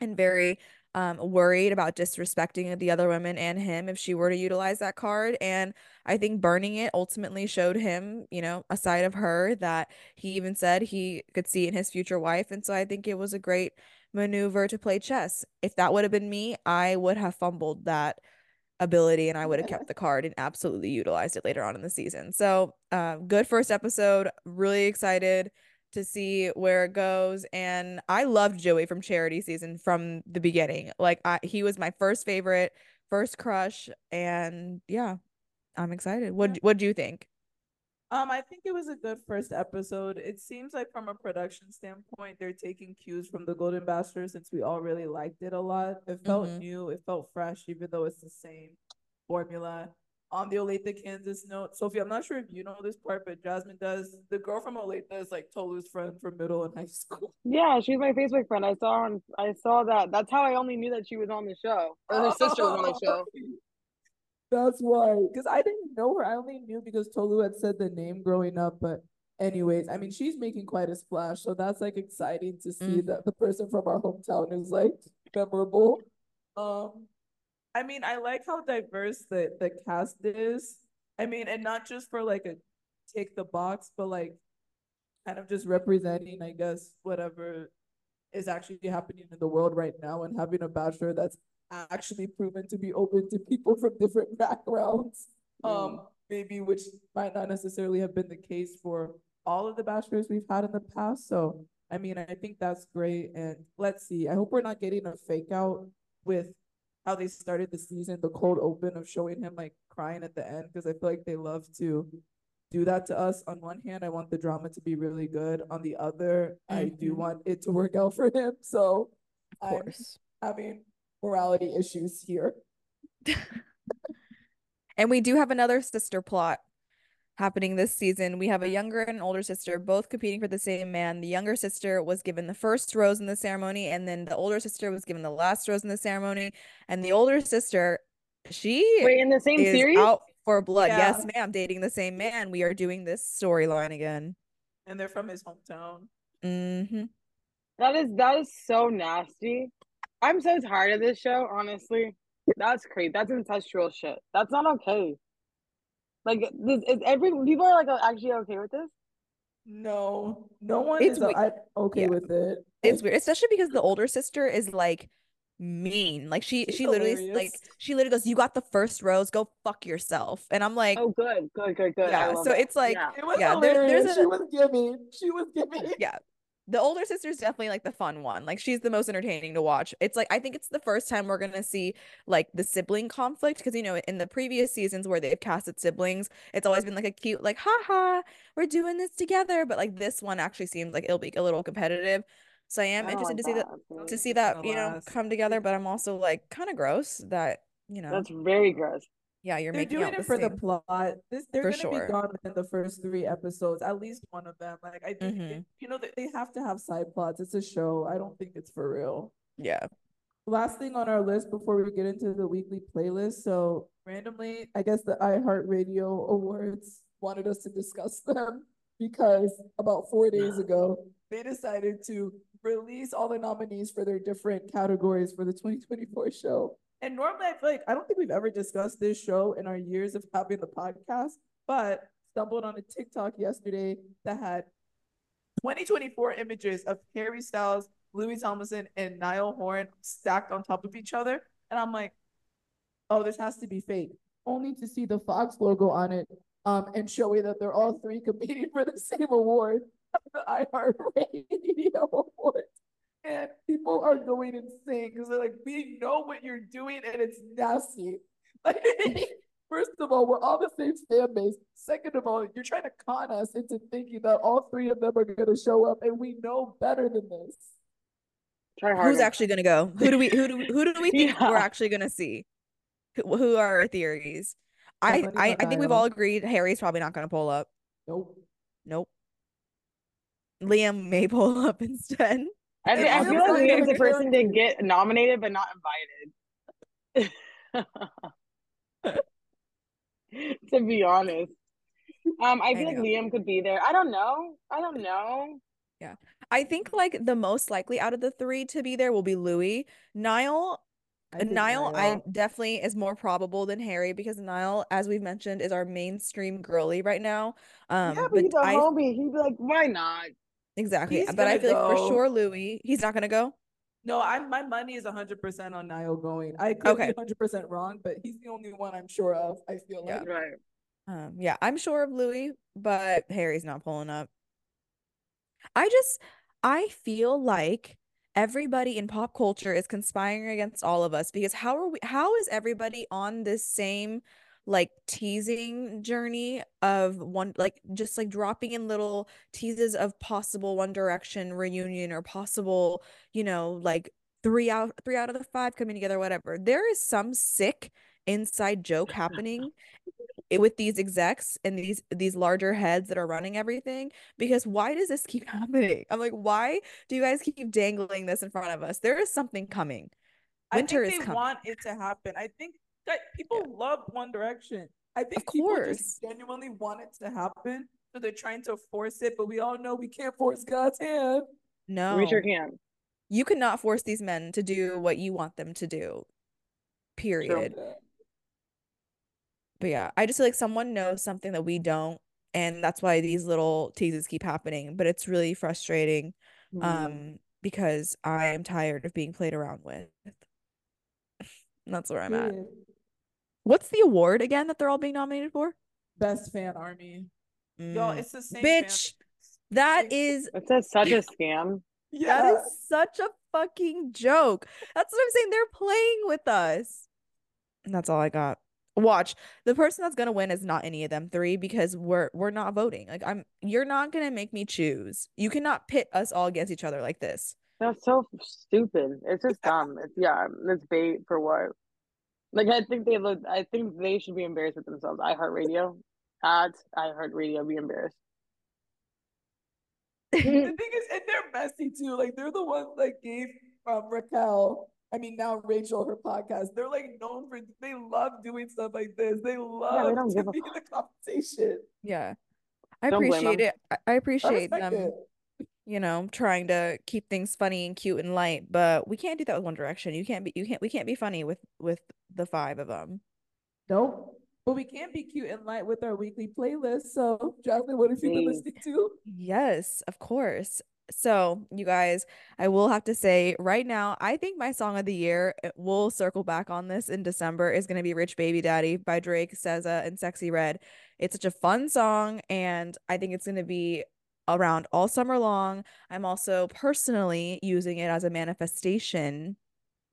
and very um worried about disrespecting the other women and him if she were to utilize that card and I think burning it ultimately showed him you know a side of her that he even said he could see in his future wife and so I think it was a great maneuver to play chess if that would have been me I would have fumbled that ability and I would have kept the card and absolutely utilized it later on in the season so uh, good first episode really excited to see where it goes. And I loved Joey from Charity season from the beginning. Like I, he was my first favorite, first crush, and yeah, I'm excited. What Yeah. what do you think? Um, I think it was a good first episode. It seems like from a production standpoint, they're taking cues from the Golden Bachelor since we all really liked it a lot. It felt Mhm. new, it felt fresh, even though it's the same formula. On the Olathe, Kansas note, Sophie, I'm not sure if you know this part, but Jasmin does. The girl from Olathe is like Tolu's friend from middle and high [laughs] school. Yeah, she's my Facebook friend. I saw on. I saw that. That's how I only knew that she was on the show, or her sister was on the show. [laughs] That's why, because I didn't know her. I only knew because Tolu had said the name growing up. But, anyways, I mean, she's making quite a splash, so that's like exciting to see Mhm. that the person from our hometown is like memorable. Um, I mean, I like how diverse the the cast is. I mean, and not just for like a tick the box, but like kind of just representing, I guess, whatever is actually happening in the world right now and having a bachelor that's actually proven to be open to people from different [laughs] backgrounds. Um, maybe which might not necessarily have been the case for all of the bachelors we've had in the past. So I mean, I think that's great. And let's see. I hope we're not getting a fake out with how they started the season, the cold open of showing him like crying at the end, because I feel like they love to do that to us. On one hand, I want the drama to be really good. On the other, I do Mhm. want it to work out for him. So Of course. I'm course. having morality issues here. [laughs] And we do have another sister plot happening this season. We have a younger and older sister both competing for the same man. The younger sister was given the first rose in the ceremony, and then the older sister was given the last rose in the ceremony. And the older sister, she Wait, in the same is series? out for blood. Yes, ma'am, dating the same man. We are doing this storyline again. And they're from his hometown. hmm That is that is so nasty. I'm so tired of this show, honestly. That's crazy. That's incestual shit. That's not okay. Like, this is every people are like actually okay with this. No, no one It's is okay yeah. with it. It's weird, especially because the older sister is like mean. Like she She's she literally s- like she literally goes, "You got the first rose, go fuck yourself." And I'm like, Oh, good, good, good, good. Yeah. So that. it's like, yeah. It was Yeah, there- hilarious. there's she was giving. She was giving. yeah. The older sister's definitely like the fun one. Like she's the most entertaining to watch. It's like I think it's the first time we're gonna see like the sibling conflict because you know in the previous seasons where they've casted siblings, it's always been like a cute like haha, we're doing this together. But like this one actually seems like it'll be a little competitive. So I am oh, I interested like to see that. to see that you know come together. But I'm also like kind of gross that you know That's very gross. Yeah you're They're making doing it for the plot. This they're For gonna sure. be gone within the first three episodes. At least one of them. Like I think Mhm. it- you know they have to have side plots. It's a show. I don't think it's for real. Yeah. Last thing on our list before we get into the weekly playlist. So randomly, I guess the iHeartRadio Awards wanted us to discuss [laughs] them because about four days ago they decided to release all the nominees for their different categories for the 2024 show. And normally I feel like I don't think we've ever discussed this show in our years of having the podcast, but stumbled on a TikTok yesterday that had 2024 images of Harry Styles, Louis Tomlinson, and Niall Horan stacked on top of each other. And I'm like, oh, this has to be fake. Only to see the Fox logo on it um, and showing that they're all three competing for the same award, the iHeartRadio Award. And people are going insane because they're like, we know what you're doing and it's nasty. [laughs] Like, first of all, we're all the same fan base. Second of all, you're trying to con us into thinking that all three of them are going to show up, and we know better than this. Try harder. Who's actually gonna go? Who do we who do who do we think [laughs] we're actually gonna see? Who, who are our theories? I Definitely I, I think we've all agreed Harry's probably not gonna pull up. Nope. Nope. Liam may [laughs] pull up instead. I, I feel like Liam's the person to get nominated but not invited. [laughs] to be honest. Um, I I feel like. Liam could be there. I don't know. I don't know. Yeah, I think like the most likely out of the three to be there will be Louis. Niall I Niall, I definitely is more probable than Harry because Niall, as we've mentioned, is our mainstream girly right now. Um, yeah, but he's a I homie. He'd be like, why not? Exactly, He's but I gonna feel like for sure Louis, he's not gonna go. No, I'm my money is 100% on Niall going. I could Okay. be 100% wrong, but he's the only one I'm sure of. I feel Yeah. like. Right. Um, yeah, I'm sure of Louis, but Harry's not pulling up. I just I feel like everybody in pop culture is conspiring against all of us because how are we how is everybody on this same like teasing journey of one like just like dropping in little teases of possible One Direction reunion or possible, you know, like three out three out of the five coming together, whatever. There is some sick inside joke happening [laughs] with these execs and these these larger heads that are running everything because why does this keep [laughs] happening i'm like why do you guys keep dangling this in front of us there is something coming winter I is think they coming want it to happen. I think that people love One Direction. I think Of people course. just genuinely want it to happen. So they're trying to force it, but we all know we can't force God's hand. no We sure can. you cannot force these men to do what you want them to do period but yeah i just feel like someone knows something that we don't and that's why these little teases keep happening but it's really frustrating Mhm. um because i am tired of being played around with [laughs] that's where i'm at Period. What's the award again that they're all being nominated for? Best fan army. Y'all, Mm. it's the same. Bitch, base. that Like, It's a, such a scam. yeah. that is such a fucking joke. That's what I'm saying. They're playing with us. And that's all I got. Watch. The person that's gonna win is not any of them three because we're we're not voting. Like I'm you're not gonna make me choose. You cannot pit us all against each other like this. That's so stupid. It's just dumb. It's yeah, it's bait for what? Like I think they look. I think they should be embarrassed with themselves. iHeartRadio, at iHeartRadio, be embarrassed. the thing [laughs] is, and they're messy too. Like they're the ones that gave um, Raquel, I mean now Rachel, her podcast. They're like known for they love doing stuff like this. They love don't to be in the conversation. Yeah. I Don't appreciate it. I- I I appreciate them. it. You know, trying to keep things funny and cute and light, but we can't do that with One Direction. You can't be you can't we can't be funny with with the five of them. Nope. but we can be cute and light with our weekly playlist. So, Jasmin, what have you been listening to? Yes, of course. So, you guys, I will have to say right now, I think my song of the year, uh, we'll circle back on this in December, is going to be Rich Baby Daddy by Drake, SZA, and Sexyy Red. It's such a fun song, and I think it's going to be around all summer long. I'm also personally using it as a manifestation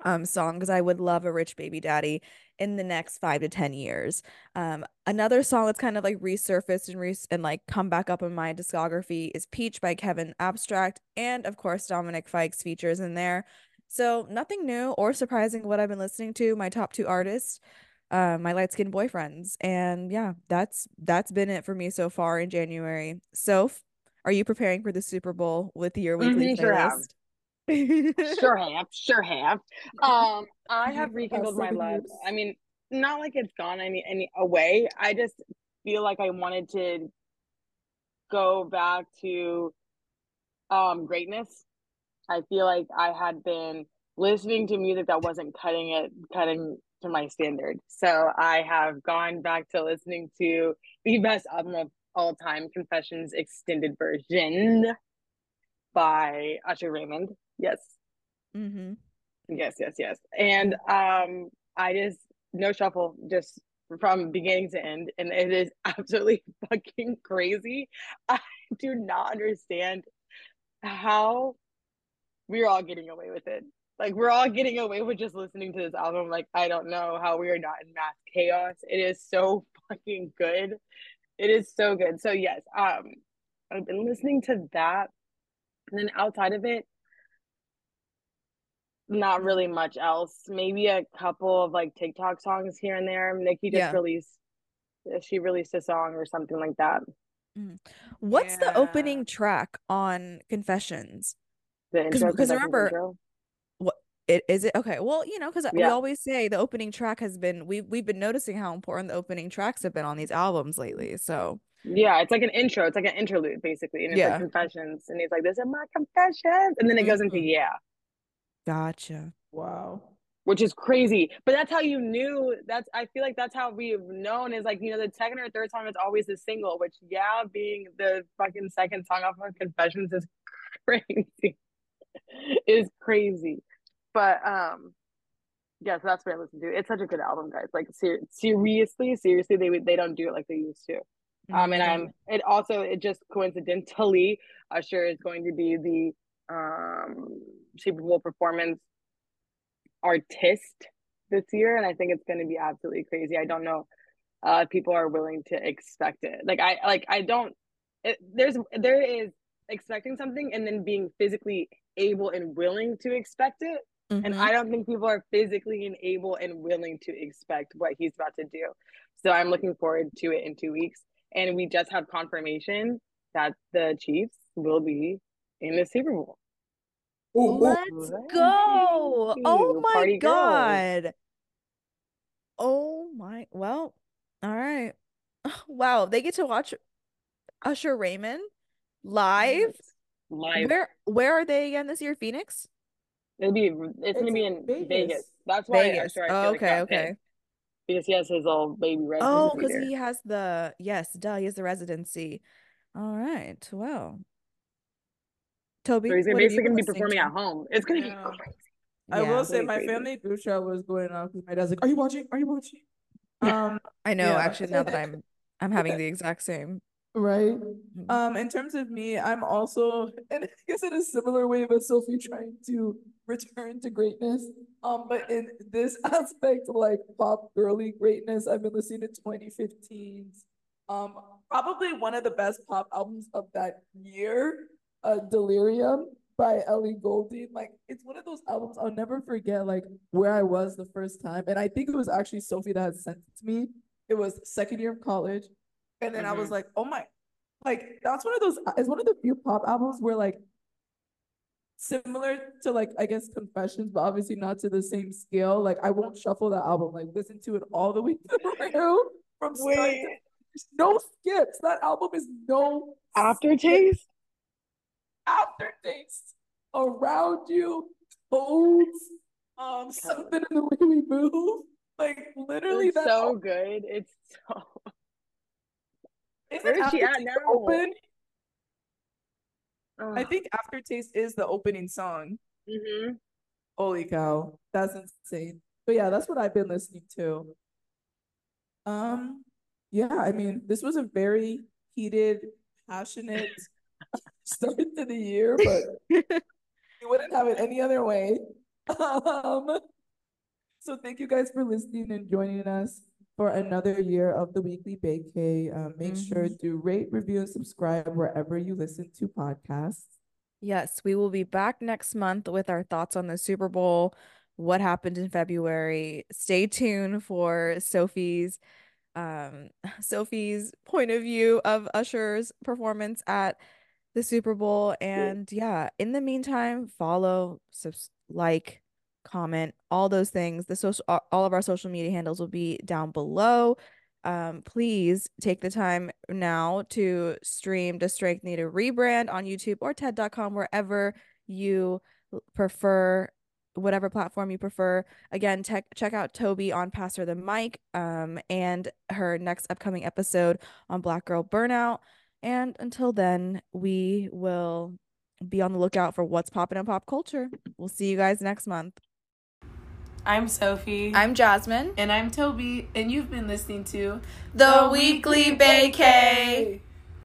um song because I would love a rich baby daddy in the next five to ten years. Um, another song that's kind of like resurfaced and re- and like come back up in my discography is Peach by Kevin Abstract, and of course Dominic Fikes features in there. So nothing new or surprising what I've been listening to. My top two artists, uh, my light skinned boyfriends, and yeah, that's that's been it for me so far in January. Soph, are you preparing for the Super Bowl with your weekly Mhm, sure have. playlist? sure [laughs] have, sure have. Um, I have [laughs] have rekindled my love. I mean, not like it's gone any any away. I just feel like I wanted to go back to um greatness. I feel like I had been listening to music that wasn't cutting it cutting to my standard. So I have gone back to listening to the best album of all time, Confessions Extended Version by Usher Raymond. Yes. mm-hmm. Yes, yes, yes. And um I just no shuffle, just from beginning to end. And it is [laughs] absolutely fucking crazy. I do not understand how we're all getting away with it. Like we're all getting away with just listening to this album. Like I don't know how we are not in mass chaos. It is so [laughs] fucking good. It is so good. So yes, um I've been listening to that. And then outside of it, not really much else. Maybe a couple of like TikTok songs here and there. Nikki just Yeah. released she released a song or something like that. What's the opening track on Confessions? The 'Cause- intro, 'cause remember- intro. It is it okay? Well, you know, because we always say the opening track has been we've, we've been noticing how important the opening tracks have been on these albums lately. So Yeah, it's like an intro. It's like an interlude basically, and it's Yeah. like confessions, and he's like, "This is my confessions," and then it goes into Mhm. yeah, gotcha. Wow. which is crazy. But that's how you knew. That's I feel like that's how we've known is like you know the second or third song is always the single, which yeah, being the fucking second song off of Confessions is [laughs] crazy. is crazy, but um. Yeah, so that's what I listen to. It's such a good album, guys. Like ser- seriously, seriously, they they don't do it like they used to. Um, and. I'm it also it just coincidentally Usher is going to be the um Super Bowl performance artist this year, and I think it's going to be absolutely crazy. I don't know uh if people are willing to expect it. Like I like I don't. It, there's there is expecting something and then being physically able and willing to expect it. And Mhm. I don't think people are physically and able and willing to expect what he's about to do. So I'm looking forward to it in two weeks. And we just have confirmation that the Chiefs will be in the Super Bowl. Let's Let's go. Oh my Party girls. God. Oh my, well, all right. [laughs] Wow, they get to watch Usher Raymond live. Live. Where where are they again this year? Phoenix? It'll be it's, gonna be in in Vegas. Vegas. That's why Vegas. Usher, I Oh, okay, okay. picked, because he has his little baby residency Oh, because he has the yes, duh, he has the residency. All right, well. Tobi, So he's gonna what have you basically gonna be performing to? at home. It's gonna Yeah. be crazy. I Yeah. will say my crazy. family group chat was going off because my dad's like, "Are you watching? Are you watching?" [laughs] Um, I know Yeah. actually now that I'm I'm [laughs] having the exact same. Right. Mhm. Um, in terms of me, I'm also, and [laughs] I guess in a similar way, but Sophie trying to return to greatness. Um, but in this [laughs] aspect, like pop girly greatness, I've been listening to 2015's, um, probably one of the best pop albums of that year, uh, Delirium by Ellie Goulding. Like, it's one of those albums I'll never forget, like where I was the first time. And I think it was actually Sophie that had sent it to me. It was second year of college. And then I was Mhm. like, oh my, like that's one of those, it's one of the few pop albums where like similar to like I guess Confessions, but obviously not to the same scale. Like I won't shuffle that album, like listen to it all the way [laughs] through from start to no skips. That album is no aftertaste? aftertaste around you, toads, um, something in the way we move. Like literally, It's that so good. It's so. [laughs] isn't Where is she at now? Open? I think Aftertaste is the opening song. Mhm. Holy cow, that's insane. But yeah, that's what I've been listening to. Um, yeah, I mean, this was a very heated, passionate [laughs] start to the year, but [laughs] we wouldn't have it any other way. [laughs] Um, so thank you guys for listening and joining us for another year of the weekly Baecay. Um, make sure to rate, review, and subscribe wherever you listen to podcasts. Yes, we will be back next month with our thoughts on the Super Bowl, what happened in February. Stay tuned for Sophie's um [laughs] Sophie's point of view of Usher's performance at the Super Bowl and yeah, in the meantime, follow, subs like, comment, all those things. The social all of our social media handles will be down below. Um, please take the time now to stream Does Strength Need a Rebrand on YouTube or TED.com, wherever you prefer, whatever platform you prefer. Again, tech, check out Tobi on Pass Her the Mic um, and her next upcoming episode on Black Girl Burnout. And until then, we will be on the lookout for what's popping in pop culture. We'll see you guys next month. I'm Sophie. I'm Jasmin. and I'm Tobi, and you've been listening to The Weekly Baecay.